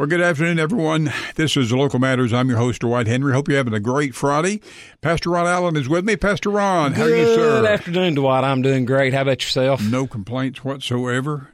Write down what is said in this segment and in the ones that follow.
Well, good afternoon, everyone. This is Local Matters. I'm your host, Dwight Henry. Hope you're having a great Friday. Pastor Ron Allen is with me. Pastor Ron, how are you, sir? Good afternoon, Dwight. I'm doing great. How about yourself? No complaints whatsoever.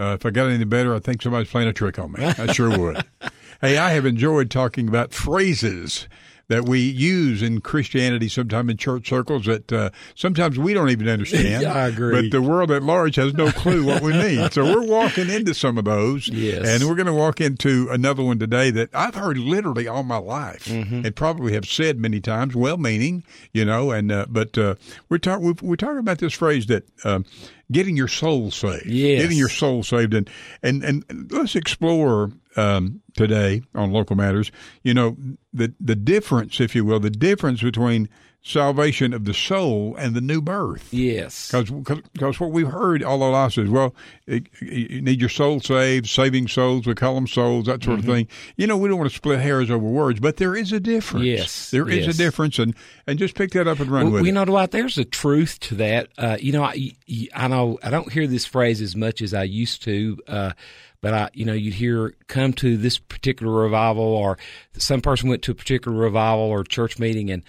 Uh, if I got any better, I think somebody's playing a trick on me. I sure would. hey, I have enjoyed talking about phrases that we use in Christianity, sometimes in church circles that uh, sometimes we don't even understand. yeah, I agree. But the world at large has no clue what we mean. So we're walking into some of those. Yes. And we're going to walk into another one today that I've heard literally all my life Mm-hmm. and probably have said many times, well meaning, you know, and, uh, but uh, we're, talk- we're, talking about this phrase that, um, getting your soul saved. Yes. Getting your soul saved. And, and, and let's explore um, today on local matters, you know, the, the difference, if you will, the difference between salvation of the soul and the new birth. Yes. Because what we've heard all our lives is, well, it, you need your soul saved, saving souls, we call them souls, that sort Mm-hmm. of thing. You know, we don't want to split hairs over words, but there is a difference. Yes, There is yes. a difference, and, and just pick that up and run Well, with you it. know, Dwight, there's a truth to that. Uh, you know, I, I know I don't hear this phrase as much as I used to, uh, but I, you know, you'd hear come to this particular revival, or some person went to a particular revival or church meeting, and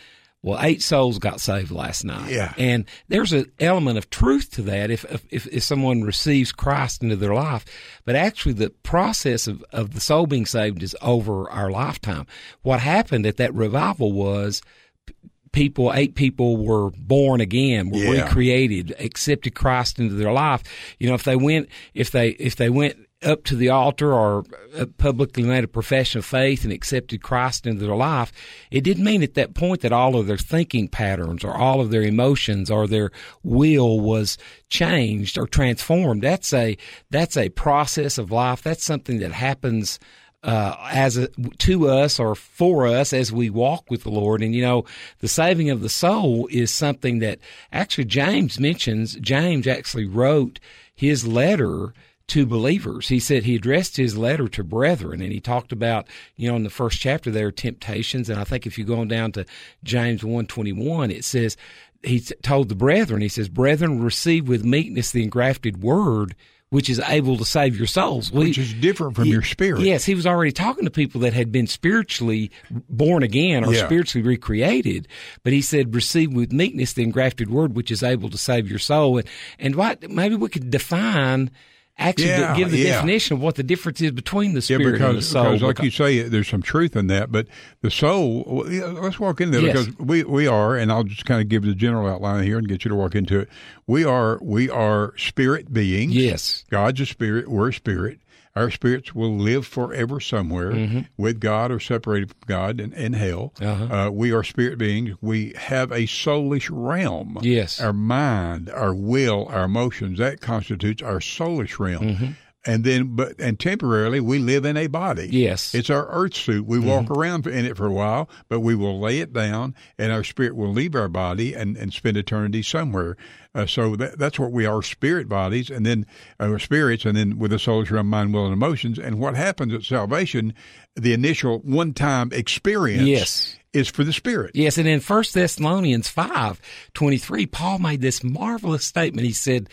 well, eight souls got saved last night. Yeah. and there's an element of truth to that if if if someone receives Christ into their life, but actually the process of of the soul being saved is over our lifetime. What happened at that revival was people, eight people were born again, were Yeah. recreated, accepted Christ into their life. You know, if they went, if they, if they went up to the altar or uh, publicly made a profession of faith and accepted Christ into their life, it didn't mean at that point that all of their thinking patterns or all of their emotions or their will was changed or transformed. That's a, that's a process of life. That's something that happens uh, as a, to us or for us as we walk with the Lord. And you know, the saving of the soul is something that actually James mentions. James actually wrote his letter to believers. He said he addressed his letter to brethren and he talked about, you know, in the first chapter there are temptations. And I think if you go on down to James 121, it says, he told the brethren, he says, brethren, receive with meekness the engrafted word, which is able to save your souls. We- which is different from your spirit. Yes, he was already talking to people that had been spiritually born again or Yeah. spiritually recreated. But he said, receive with meekness the engrafted word, which is able to save your soul. And, and what, maybe we could define, actually Yeah, give the yeah. definition of what the difference is between the Yeah, spirit and the because, soul. because like Because- you say, there's some truth in that. But the soul, let's walk into that Yes. because we, we are, and I'll just kind of give the general outline here and get you to walk into it. We are we are spirit beings. Yes. God's a spirit. We're a spirit. Our spirits will live forever somewhere Mm-hmm. with God or separated from God in, in hell. Uh-huh. Uh, we are spirit beings. We have a soulish realm. Yes. Our mind, our will, our emotions, that constitutes our soulish realm. Mm-hmm. And then, but, and temporarily, we live in a body. Yes. It's our earth suit. We walk around in it for a while, but we will lay it down and our spirit will leave our body and, and spend eternity somewhere. Uh, so that, that's what we are spirit bodies and then our spirits and then with the soul, realm, mind, will, and emotions. And what happens at salvation, the initial one time experience Yes. is for the spirit. Yes, and in First Thessalonians five twenty three, Paul made this marvelous statement. He said,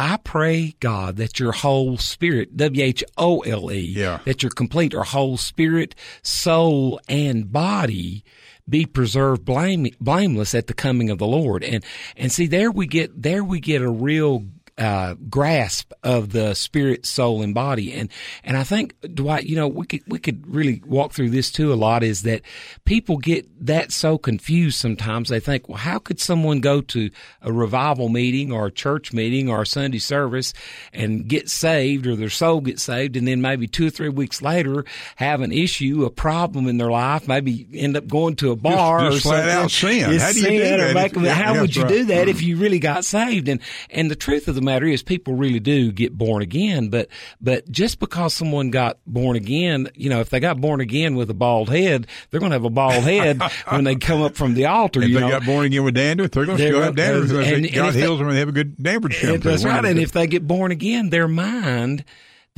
I pray, God, that your whole spirit, W H O L E, Yeah. that your complete or whole spirit, soul, and body be preserved blame, blameless at the coming of the Lord. And and see there we get there we get a real uh, grasp of the spirit, soul, and body. And and I think Dwight, you know, we could we could really walk through this too a lot. Is that people get that so confused sometimes? They think, well, how could someone go to a revival meeting or a church meeting or a Sunday service and get saved or their soul get saved, and then maybe two or three weeks later have an issue, a problem in their life, maybe end up going to a bar just or flat something. out sin. How do you do that? make them- Yeah, how yeah, would you right. do that if you really got saved? And and the truth of the matter is, people really do get born again. But but just because someone got born again, you know, if they got born again with a bald head, they're going to have a bald head when they come up from the altar. If you they know, got born again with dandruff, they're going to still have gonna- dandruff. and- and God if they- heals them and they have a good dandruff. That's right. And if they get born again, their mind,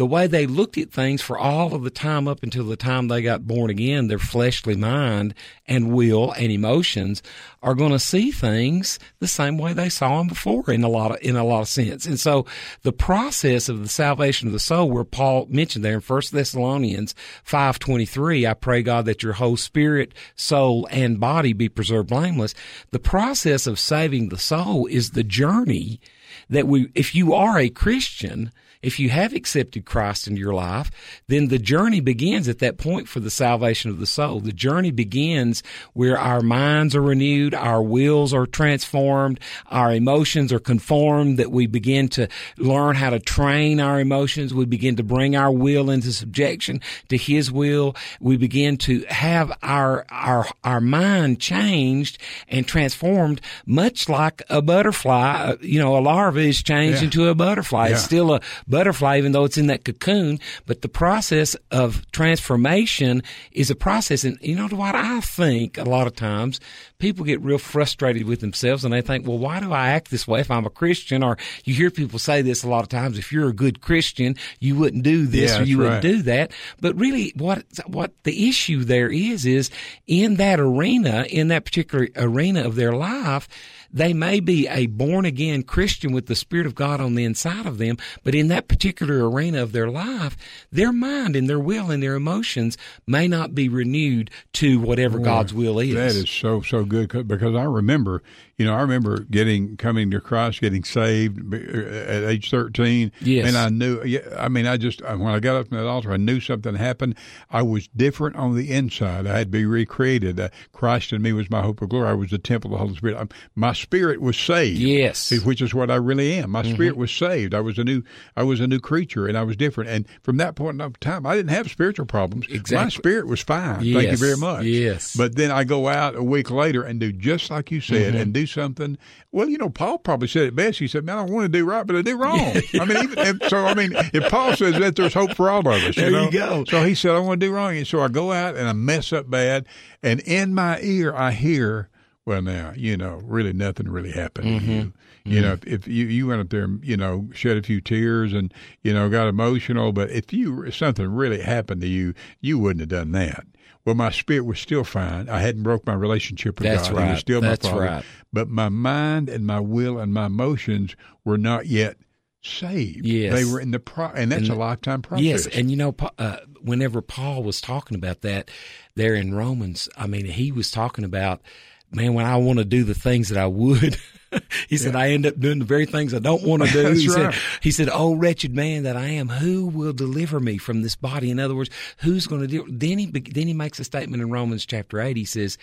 the way they looked at things for all of the time up until the time they got born again, their fleshly mind and will and emotions are going to see things the same way they saw them before in a lot of in a lot of sense. And so the process of the salvation of the soul, where Paul mentioned there in First Thessalonians five twenty three, I pray God that your whole spirit, soul, and body be preserved blameless. The process of saving the soul is the journey that we, if you are a Christian, if you have accepted Christ into your life, then the journey begins at that point for the salvation of the soul. The journey begins where our minds are renewed, our wills are transformed, our emotions are conformed, that we begin to learn how to train our emotions. We begin to bring our will into subjection to His will. We begin to have our, our, our mind changed and transformed, much like a butterfly. You know, a larva is changed Yeah. into a butterfly. It's still a butterfly, even though it's in that cocoon. But the process of transformation is a process. And you know what? I think a lot of times people get real frustrated with themselves and they think, well, why do I act this way if I'm a Christian? Or you hear people say this a lot of times. If you're a good Christian, you wouldn't do this Yeah, or you wouldn't do that. But really what, what the issue there is, is in that arena, in that particular arena of their life, they may be a born again Christian with the Spirit of God on the inside of them, but in that particular arena of their life, their mind and their will and their emotions may not be renewed to whatever God's will is. That is so so good 'cause- because I remember, you know, I remember getting coming to Christ, getting saved at age thirteen. Yes. and I knew. I mean, I just when I got up from that altar, I knew something happened. I was different on the inside. I had to be recreated. Uh, Christ in me was my hope of glory. I was the temple of the Holy Spirit. i my spirit was saved. Yes. which is what I really am. My Mm-hmm. spirit was saved. I was a new. I was a new creature, and I was different. And from that point in time, I didn't have spiritual problems. My spirit was fine. Thank you very much. Yes. But then I go out a week later and do just like you said Mm-hmm. and do something. Well, you know, Paul probably said it best. He said, "Man, I want to do right, but I do wrong." I mean, even, so I mean, if Paul says that, there's hope for all of us. There you, know? you go. So he said, "I want to do wrong," and so I go out and I mess up bad, and in my ear I hear. Well, now you know, really, nothing really happened to Mm-hmm. you. You know, if, if you you went up there, and, you know, shed a few tears and you know got emotional, but if you if something really happened to you, you wouldn't have done that. Well, my spirit was still fine. I hadn't broke my relationship with That's God. He right. was still That's my father. right. But my mind and my will and my emotions were not yet saved. Yes. They were in the pro, and that's And- a lifetime process. Yes, and you know, uh, whenever Paul was talking about that there in Romans, I mean, he was talking about, man, when I want to do the things that I would, he said, I end up doing the very things I don't want to do. He right. said, he said, "Oh wretched man that I am, who will deliver me from this body?" In other words, who's going to do? it? Then he then he makes a statement in Romans chapter eight. He says.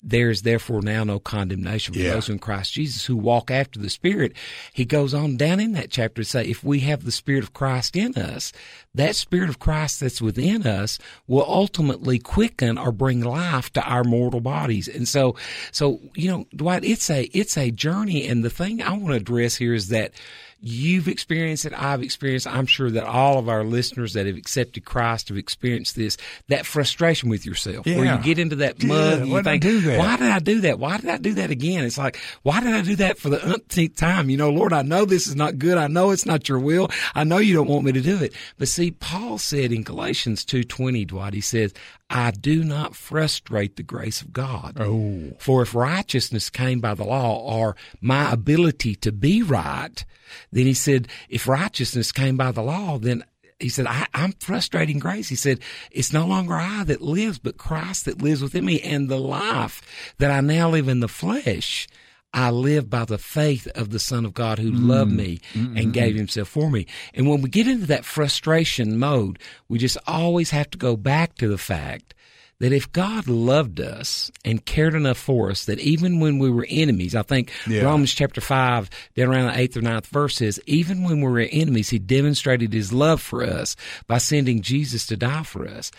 There is therefore now no condemnation for Yeah. those in Christ Jesus who walk after the Spirit. He goes on down in that chapter to say, if we have the Spirit of Christ in us, that Spirit of Christ that's within us will ultimately quicken or bring life to our mortal bodies. And so, so, you know, Dwight, it's a, it's a journey. And the thing I want to address here is that You've experienced it. I've experienced. it. I'm sure that all of our listeners that have accepted Christ have experienced this. That frustration with yourself, where you get into that Yeah, mud, and you think, do that? "Why did I do that? Why did I do that again?" It's like, "Why did I do that for the umpteenth time?" You know, Lord, I know this is not good. I know it's not your will. I know you don't want me to do it. But see, Paul said in Galatians two twenty, Dwight, he says, "I do not frustrate the grace of God." Oh, For if righteousness came by the law or my ability to be right, then he said, if righteousness came by the law, then he said, I, I'm frustrating grace. He said, it's no longer I that lives, but Christ that lives within me. And the life that I now live in the flesh, I live by the faith of the Son of God who loved mm. me mm-hmm. and gave himself for me. And when we get into that frustration mode, we just always have to go back to the fact that if God loved us and cared enough for us that even when we were enemies, I think Yeah. Romans chapter 5, down around the 8th or ninth verse says, even when we were enemies, he demonstrated his love for us by sending Jesus to die for us.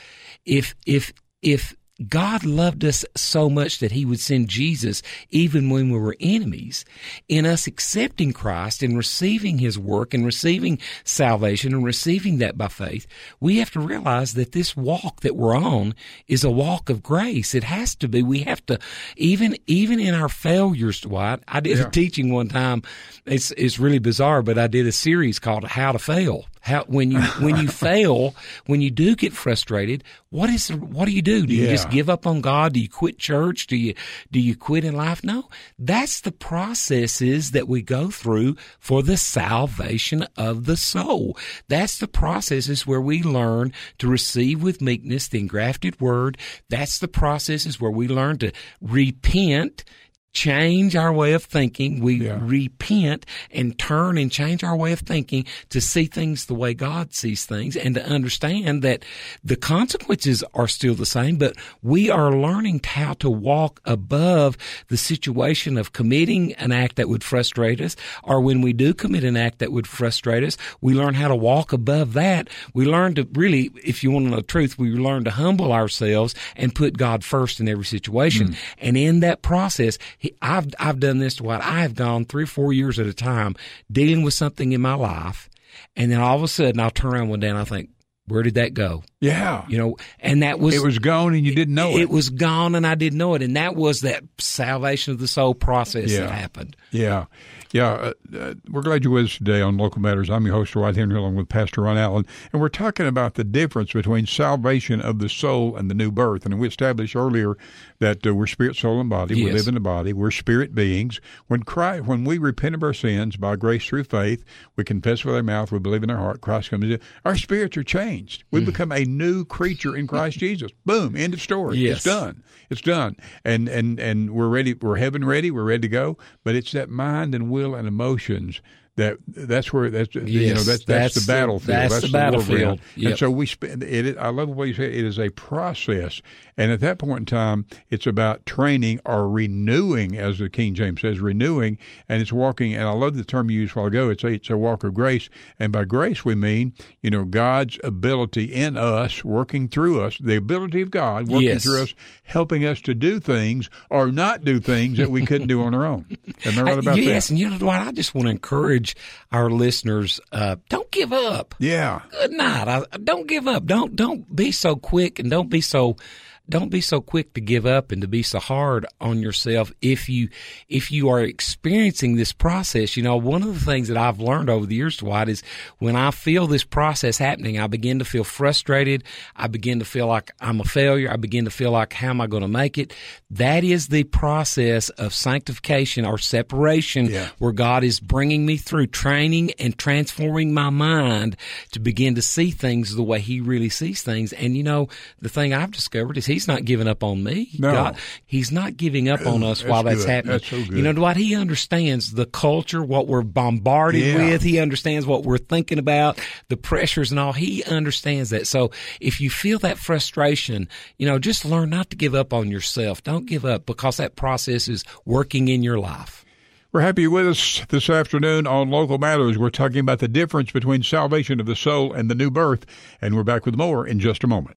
If, if, if God loved us so much that he would send Jesus even when we were enemies. In us accepting Christ and receiving his work and receiving salvation and receiving that by faith, we have to realize that this walk that we're on is a walk of grace. It has to be. We have to, even, even in our failures, Dwight, I did Yeah. a teaching one time. It's, it's really bizarre, but I did a series called How to Fail. How when you when you fail, when you do get frustrated, what is what do you do? Do you Yeah. just give up on God? Do you quit church? Do you do you quit in life? No, that's the processes that we go through for the salvation of the soul. That's the processes where we learn to receive with meekness the engrafted word. That's the processes where we learn to repent change our way of thinking. We Yeah. repent and turn and change our way of thinking to see things the way God sees things and to understand that the consequences are still the same, but we are learning how to walk above the situation of committing an act that would frustrate us or when we do commit an act that would frustrate us, we learn how to walk above that. We learn to really, if you want to know the truth, we learn to humble ourselves and put God first in every situation. Hmm. And in that process, he, I've I've done this to what I have gone three or four years at a time dealing with something in my life, and then all of a sudden I'll turn around one day and I think, where did that go? Yeah. You know, and that was It was gone and you didn't know it. it was gone and I didn't know it, and that was that salvation of the soul process Yeah. that happened. Yeah. Yeah. Uh, uh, we're glad you're with us today on Local Matters. I'm your host, Rod Henry, along with Pastor Ron Allen. And we're talking about the difference between salvation of the soul and the new birth. And we established earlier that uh, we're spirit, soul, and body. We live in the body. We're spirit beings. When Christ, when we repent of our sins by grace through faith, we confess with our mouth, we believe in our heart, Christ comes in. Our spirits are changed. We become a new creature in Christ Jesus. Boom. End of story. Yes. It's done. It's done. And and and we're ready. We're heaven ready. We're ready to go. But it's that mind and will and emotions that that's where that's you know Yes, that's that's, that's the the- battlefield. that's the war battlefield. ground. And so we spend it. I love what you say it, is a process. And at that point in time, it's about training or renewing, as the King James says, renewing, and it's walking. And I love the term you used while ago. It's a, it's a walk of grace, and by grace we mean you know God's ability in us, working through us, the ability of God working Yes. through us, helping us to do things or not do things that we couldn't do on our own. Am I right about yes, that? and you know what? I just want to encourage our listeners: uh, don't give up. Yeah. Good night. I, don't give up. Don't don't be so quick, and don't be so don't be so quick to give up and to be so hard on yourself if you if you are experiencing this process. You know one of the things that i've learned over the years dwight is when i feel this process happening i begin to feel frustrated. I begin to feel like i'm a failure. I begin to feel like how am i going to make it? That is the process of sanctification or separation Yeah. where god is bringing me through training and transforming my mind to begin to see things the way he really sees things. And you know the thing i've discovered is he's not giving up on me No. God, he's not giving up on us That's while that's good. happening That's so you know what he understands the culture what we're bombarded Yeah. with he understands what we're thinking about the pressures and all he understands that so if you feel that frustration you know just learn not to give up on yourself don't give up because that process is working in your life We're happy with us this afternoon on Local Matters. We're talking about the difference between salvation of the soul and the new birth, and we're back with more in just a moment.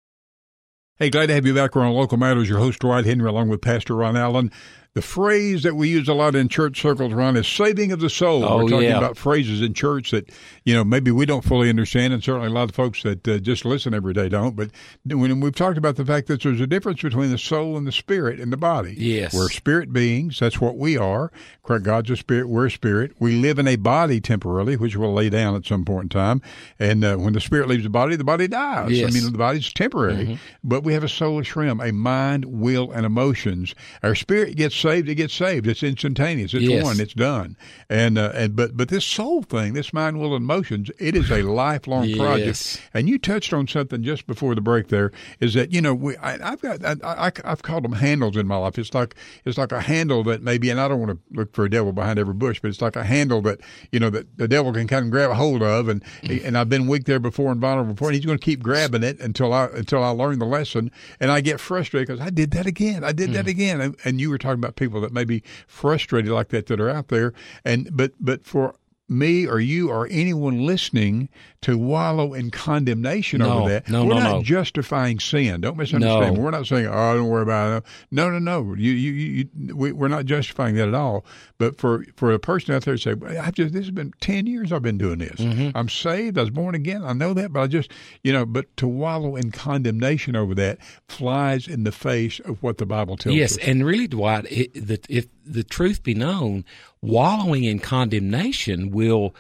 Hey, glad to have you back. We're on Local Matters. Your host, Dwight Henry, along with Pastor Ron Allen. The phrase that we use a lot in church circles, Ron, is saving of the soul. Oh, We're talking yeah. about phrases in church that, you know, maybe we don't fully understand, and certainly a lot of folks that uh, just listen every day don't. But when we've talked about the fact that there's a difference between the soul and the spirit and the body. Yes. We're spirit beings. That's what we are. Correct. God's a spirit. We're a spirit. We live in a body temporarily, which we'll lay down at some point in time. And uh, when the spirit leaves the body, the body dies. I mean, the body's temporary. But we have a soulish realm, a mind, will, and emotions. Our spirit gets saved. It gets saved. It's instantaneous. It's Yes. one. It's done. And uh, and but but this soul thing, this mind, will, and emotions, it is a lifelong Yes. project. And you touched on something just before the break. There is that you know we I, I've got I, I, I've called them handles in my life. It's like it's like a handle that maybe, and I don't want to look for a devil behind every bush, but it's like a handle that you know that the devil can kind of grab a hold of. And and I've been weak there before and vulnerable before. And he's going to keep grabbing it until I until I learn the lesson. And I get frustrated because I did that again. I did that again. And, and you were talking about people that may be frustrated like that that are out there. And but but for me or you or anyone listening to wallow in condemnation No, over that. no, We're no, not no. justifying sin. Don't misunderstand. No. We're not saying, "Oh, don't worry about it." No, no, no. You, you, you, we, we're not justifying that at all. But for for a person out there to say, "I've just this has been ten years. I've been doing this. Mm-hmm. I'm saved. I was born again. I know that, but I just, you know, but to wallow in condemnation over that flies in the face of what the Bible tells yes us. Yes. And really dwight it, the, if the truth be known wallowing in condemnation will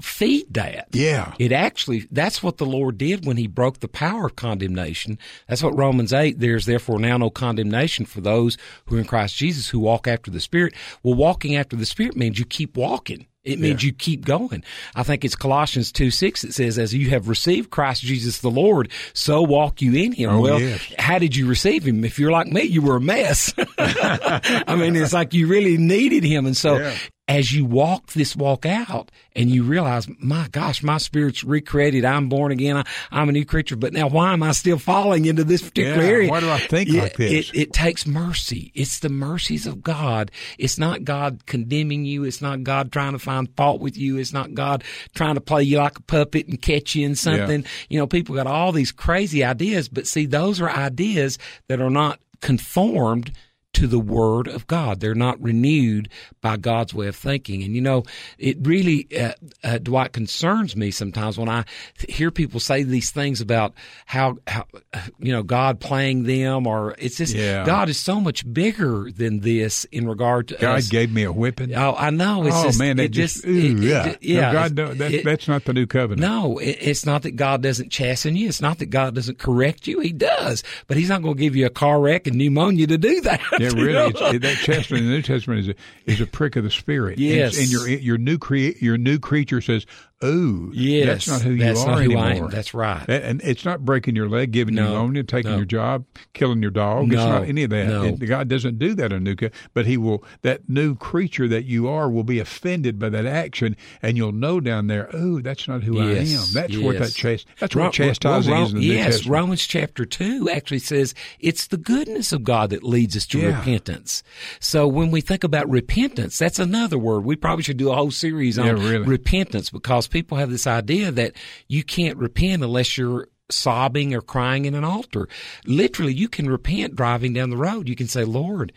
feed that. Yeah. It actually, that's what the Lord did when he broke the power of condemnation. That's what Romans 8, there's therefore now no condemnation for those who are in Christ Jesus who walk after the Spirit. Well, walking after the Spirit means you keep walking. It means Yeah. you keep going. I think it's Colossians 2 6 that says, As you have received Christ Jesus the Lord, so walk you in him. Oh, well, yes. how did you receive him? If you're like me, you were a mess. I mean, it's like you really needed him. And so Yeah. As you walk this walk out and you realize, my gosh, my spirit's recreated. I'm born again. I, I'm a new creature. But now why am I still falling into this particular Yeah, area? why do I think Yeah, like this? It, it takes mercy. It's the mercies of God. It's not God condemning you. It's not God trying to find fault with you. It's not God trying to play you like a puppet and catch you in something. You know, people got all these crazy ideas, but see, those are ideas that are not conformed to the Word of God. They're not renewed by God's way of thinking. And you know, it really, uh, uh, Dwight, concerns me sometimes when I hear people say these things about how, how, you know, God playing them, or it's just Yeah. God is so much bigger than this in regard to God us. gave me a whipping. Oh, I know. It's oh just, man, that it just, just, ooh, it- yeah, it- yeah. No, God, don't- that, it- that's not the new covenant. no, it, it's not that God doesn't chasten you. It's not that God doesn't correct you. He does, but He's not going to give you a car wreck and pneumonia to do that. Yeah, really. It's, it, that chestnut in the New Testament is a, is a prick of the spirit. And Yes. and, your your new crea- your new creature says, "Oh, Yes, that's not who that's you are not who anymore." I am. That's right. That- and it's not breaking your leg, giving you No, pneumonia, taking no. your job, killing your dog. It's No, not any of that. no. It- God doesn't do that new, but He will. That new creature that you are will be offended by that action, and you'll know down there, oh, that's not who I am. Yes, That's what that yes. chast. That's Ro- what chastising Ro- is in the New yes, Testament. Romans chapter 2 actually says it's the goodness of God that leads us to Yeah. repentance. So when we think about repentance, that's another word. We probably should do a whole series on Yeah, really. repentance because people have this idea that you can't repent unless you're sobbing or crying in an altar. Literally, you can repent driving down the road. You can say, Lord,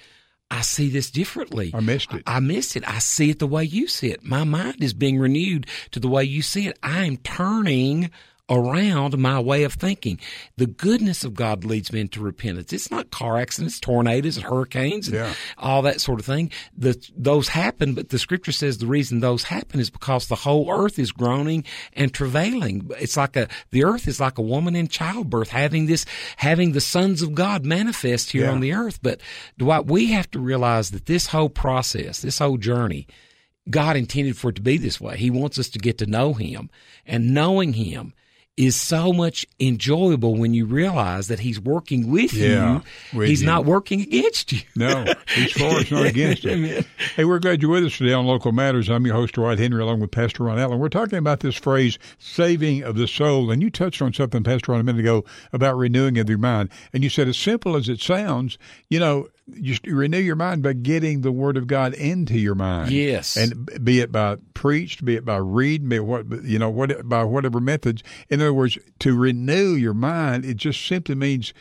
I see this differently. I missed it. I miss it. I see it the way you see it. My mind is being renewed to the way you see it. I am turning around my way of thinking. The goodness of God leads me into repentance. It's not car accidents, tornadoes, and hurricanes, and Yeah. all that sort of thing. The, those happen, but the scripture says the reason those happen is because the whole earth is groaning and travailing. It's like a, the earth is like a woman in childbirth having this, having the sons of God manifest here Yeah. on the earth. But Dwight, we have to realize that this whole process, this whole journey, God intended for it to be this way. He wants us to get to know Him. And knowing Him is so much enjoyable when you realize that He's working with Yeah, you. with He's you. not working against you. No, he's for us, not against it. Hey, we're glad you're with us today on Local Matters. I'm your host, Dwight Henry, along with Pastor Ron Allen. We're talking about this phrase, saving of the soul. And you touched on something, Pastor Ron, a minute ago about renewing of your mind. And you said, as simple as it sounds, you know, you renew your mind by getting the Word of God into your mind. Yes. And be it by preached, be it by reading, be it what, you know, what, by whatever methods. In other words, to renew your mind, it just simply means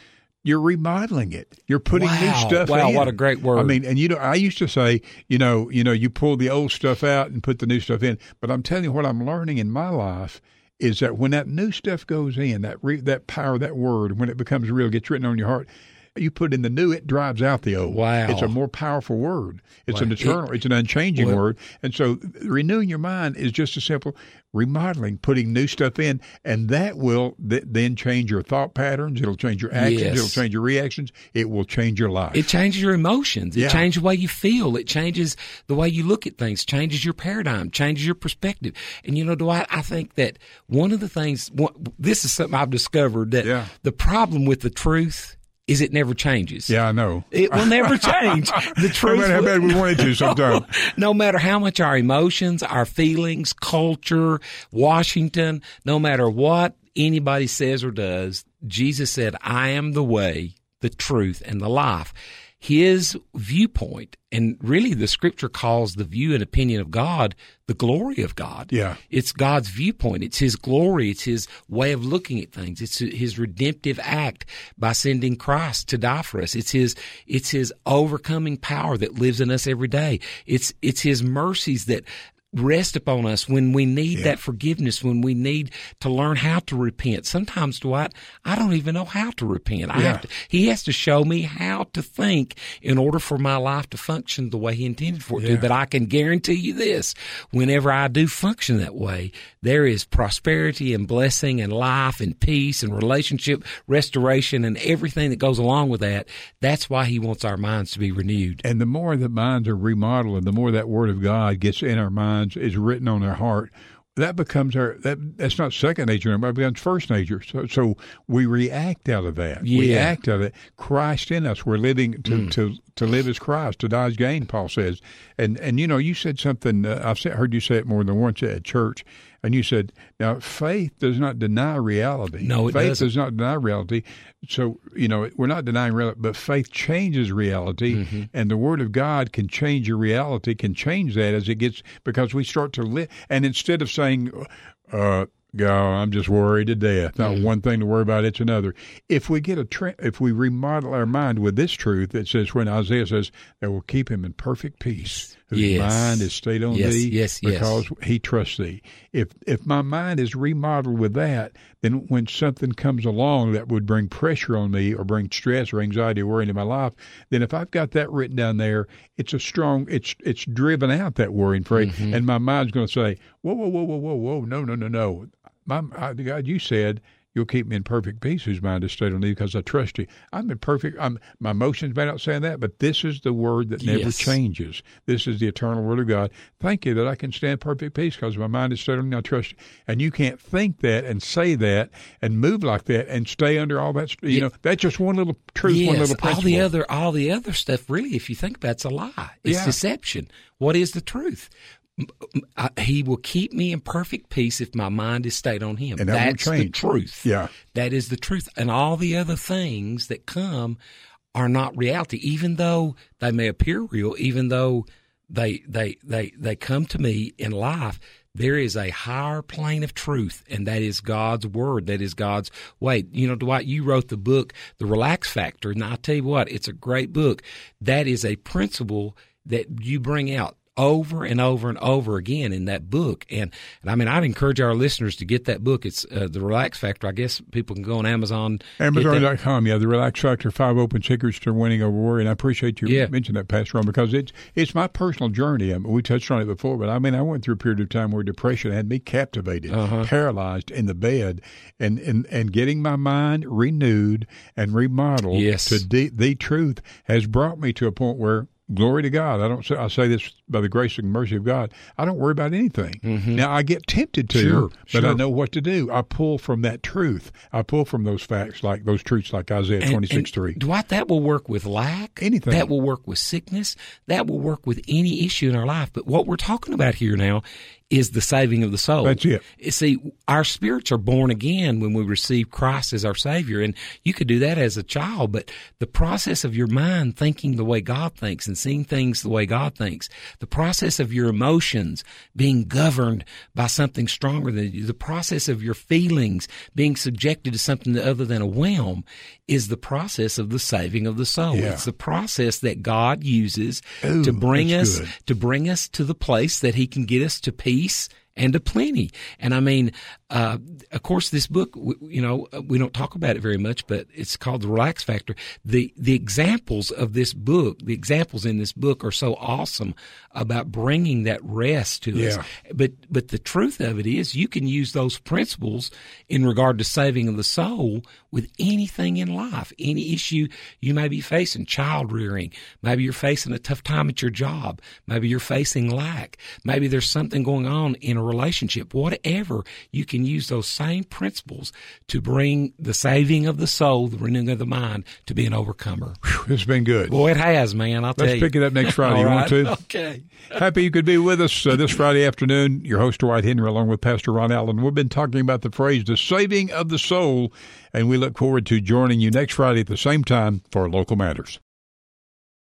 you're remodeling it. You're putting new stuff Wow, in. what a great word. I mean, and you know, I used to say, you know, you know, you pull the old stuff out and put the new stuff in. But I'm telling you, what I'm learning in my life is that when that new stuff goes in, that re- that power, that word, when it becomes real, gets written on your heart. You put in the new, it drives out the old. Wow. It's a more powerful word. It's Wow. an eternal, it's an unchanging Well- word. And so renewing your mind is just a simple remodeling, putting new stuff in, and that will th- then change your thought patterns. It'll change your actions. Yes. It'll change your reactions. It will change your life. It changes your emotions. It Yeah. changes the way you feel. It changes the way you look at things, changes your paradigm, changes your perspective. And you know, Dwight, I think that one of the things, one, this is something I've discovered that Yeah. the problem with the truth is it never changes. yeah, I know. It will never change. The truth. No matter how bad we want it to sometimes. no matter how much our emotions, our feelings, culture, Washington, no matter what anybody says or does, Jesus said, I am the way, the truth, and the life. His viewpoint, and really the scripture calls the view and opinion of God the glory of God. Yeah. It's God's viewpoint. It's His glory. It's His way of looking at things. It's His redemptive act by sending Christ to die for us. It's His, it's His overcoming power that lives in us every day. It's, it's His mercies that rest upon us when we need yeah. that forgiveness, when we need to learn how to repent. Sometimes, Dwight, I don't even know how to repent. I yeah. have to, he has to show me how to think in order for my life to function the way he intended for it yeah. to. But I can guarantee you this, whenever I do function that way, there is prosperity and blessing and life and peace and relationship restoration and everything that goes along with that. That's why he wants our minds to be renewed. And the more the minds are remodeled the more that word of God gets in our minds, is written on our heart, that becomes our that that's not second nature anymore. It becomes first nature. So so we react out of that. Yeah. We act out of it. Christ in us. We're living to, mm. to to live as Christ, to die as gain. Paul says. And and you know you said something. Uh, I've heard you say it more than once at church. And you said, now faith does not deny reality. No, it faith doesn't. does not deny reality. So you know we're not denying reality, but faith changes reality, mm-hmm. and the Word of God can change your reality, can change that as it gets because we start to live. And instead of saying, uh, God, I'm just worried to death. Not mm. one thing to worry about, it's another. If we get a tra- if we remodel our mind with this truth that says when Isaiah says that will keep him in perfect peace, whose yes. mind is stayed on yes, thee yes, because he trusts thee. If if my mind is remodeled with that, then when something comes along that would bring pressure on me or bring stress or anxiety or worry into my life, then if I've got that written down there, it's a strong it's it's driven out that worry and fret, mm-hmm. and my mind's going to say, whoa, whoa, whoa, whoa, whoa, whoa, no, no, no, no my, God, you said you'll keep me in perfect peace whose mind is stayed on thee because I trust you. I'm in perfect, I'm, my emotions may not say that, but this is the word that never yes. changes. This is the eternal word of God. Thank you that I can stand perfect peace because my mind is stayed on thee. I trust you. And you can't think that and say that and move like that and stay under all that. You yeah. know, that's just one little truth, yes. one little principle. All the other, all the other stuff, really, if you think about, it's a lie. It's yeah. deception. What is the truth? He will keep me in perfect peace if my mind is stayed on him. And that That's the truth. Yeah. That is the truth. And all the other things that come are not reality, even though they may appear real, even though they they they they come to me in life. There is a higher plane of truth, and that is God's word. That is God's way. You know, Dwight, you wrote the book, The Relax Factor, and I tell you what, it's a great book. That is a principle that you bring out over and over and over again in that book. And, and I mean, I'd encourage our listeners to get that book. It's uh, The Relax Factor. I guess people can go on Amazon. Amazon.com, yeah. The Relax Factor, Five Open Secrets to Winning a Worry. And I appreciate you yeah. mentioning that, Pastor Ron, because it's, it's my personal journey. I mean, we touched on it before, but I mean, I went through a period of time where depression had me captivated, uh-huh. paralyzed in the bed, and, and, and getting my mind renewed and remodeled yes. to de- the truth has brought me to a point where glory to God. I don't say I say this by the grace and mercy of God. I don't worry about anything. Mm-hmm. Now I get tempted to, sure, but sure. I know what to do. I pull from that truth. I pull from those facts, like those truths, like Isaiah twenty six three. Dwight, that will work with lack. Anything that will work with sickness. That will work with any issue in our life. But what we're talking about here now is the saving of the soul. That's it. See, our spirits are born again when we receive Christ as our Savior, and you could do that as a child. But the process of your mind thinking the way God thinks and seeing things the way God thinks, the process of your emotions being governed by something stronger than you, the process of your feelings being subjected to something other than a whim, is the process of the saving of the soul. Yeah. It's the process that God uses Ooh, to bring us good. to bring us to the place that He can get us to peace and to plenty. And I mean, uh, of course, this book, you know, we don't talk about it very much, but it's called The Relax Factor. The, the examples of this book, the examples in this book are so awesome about bringing that rest to Yeah. us. But, but the truth of it is you can use those principles in regard to saving of the soul with anything in life, any issue you may be facing, child rearing. Maybe you're facing a tough time at your job. Maybe you're facing lack. Maybe there's something going on in a relationship, whatever. You can use those same principles to bring the saving of the soul, the renewing of the mind to be an overcomer. Whew, it's been good. Boy, it has, man. I'll tell Let's pick it up next Friday. You right. want to? Okay. Happy you could be with us uh, this Friday afternoon. Your host, Dwight Henry, along with Pastor Ron Allen. We've been talking about the phrase, the saving of the soul, and we look forward to joining you next Friday at the same time for Local Matters.